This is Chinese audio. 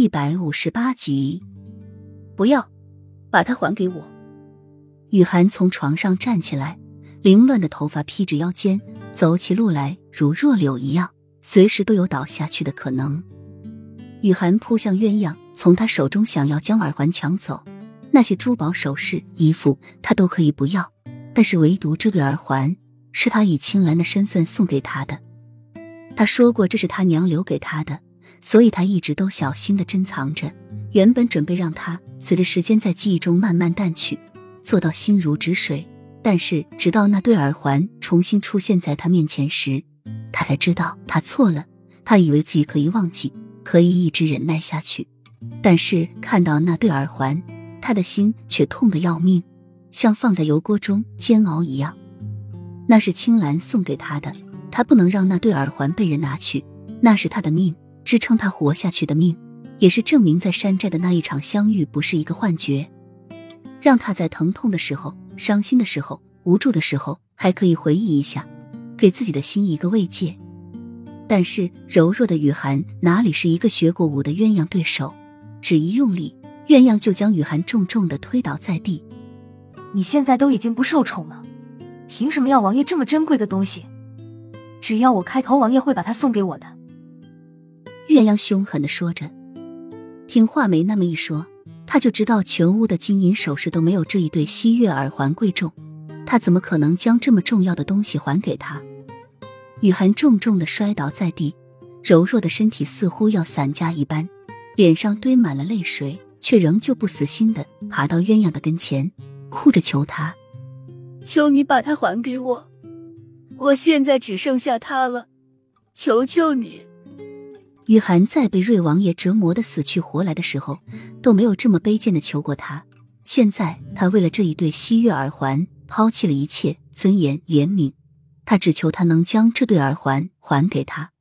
一百五十八集，不要把它还给我。雨涵从床上站起来，凌乱的头发披着腰间，走起路来如弱柳一样，随时都有倒下去的可能。雨涵扑向鸳鸯，从他手中想要将耳环抢走，那些珠宝首饰、衣服他都可以不要，但是唯独这个耳环是他以青兰的身份送给他的。他说过这是他娘留给他的。所以他一直都小心的珍藏着，原本准备让他随着时间在记忆中慢慢淡去，做到心如止水。但是直到那对耳环重新出现在他面前时，他才知道他错了。他以为自己可以忘记，可以一直忍耐下去，但是看到那对耳环，他的心却痛得要命，像放在油锅中煎熬一样。那是青兰送给他的，他不能让那对耳环被人拿去，那是他的命。支撑他活下去的命，也是证明在山寨的那一场相遇不是一个幻觉，让他在疼痛的时候、伤心的时候、无助的时候，还可以回忆一下，给自己的心一个慰藉。但是柔弱的雨涵哪里是一个学过武的鸳鸯对手？只一用力，鸳鸯就将雨涵重重的推倒在地。你现在都已经不受宠了，凭什么要王爷这么珍贵的东西？只要我开口，王爷会把它送给我的。鸳鸯凶狠的说着，听画眉那么一说，他就知道全屋的金银首饰都没有这一对西月耳环贵重，他怎么可能将这么重要的东西还给他？雨涵重重的摔倒在地，柔弱的身体似乎要散架一般，脸上堆满了泪水，却仍旧不死心的爬到鸳鸯的跟前，哭着求他：“求你把它还给我，我现在只剩下它了，求求你。”雨涵在被瑞王爷折磨的死去活来的时候，都没有这么卑贱的求过他。现在他为了这一对西月耳环，抛弃了一切尊严、怜悯。他只求他能将这对耳环还给他。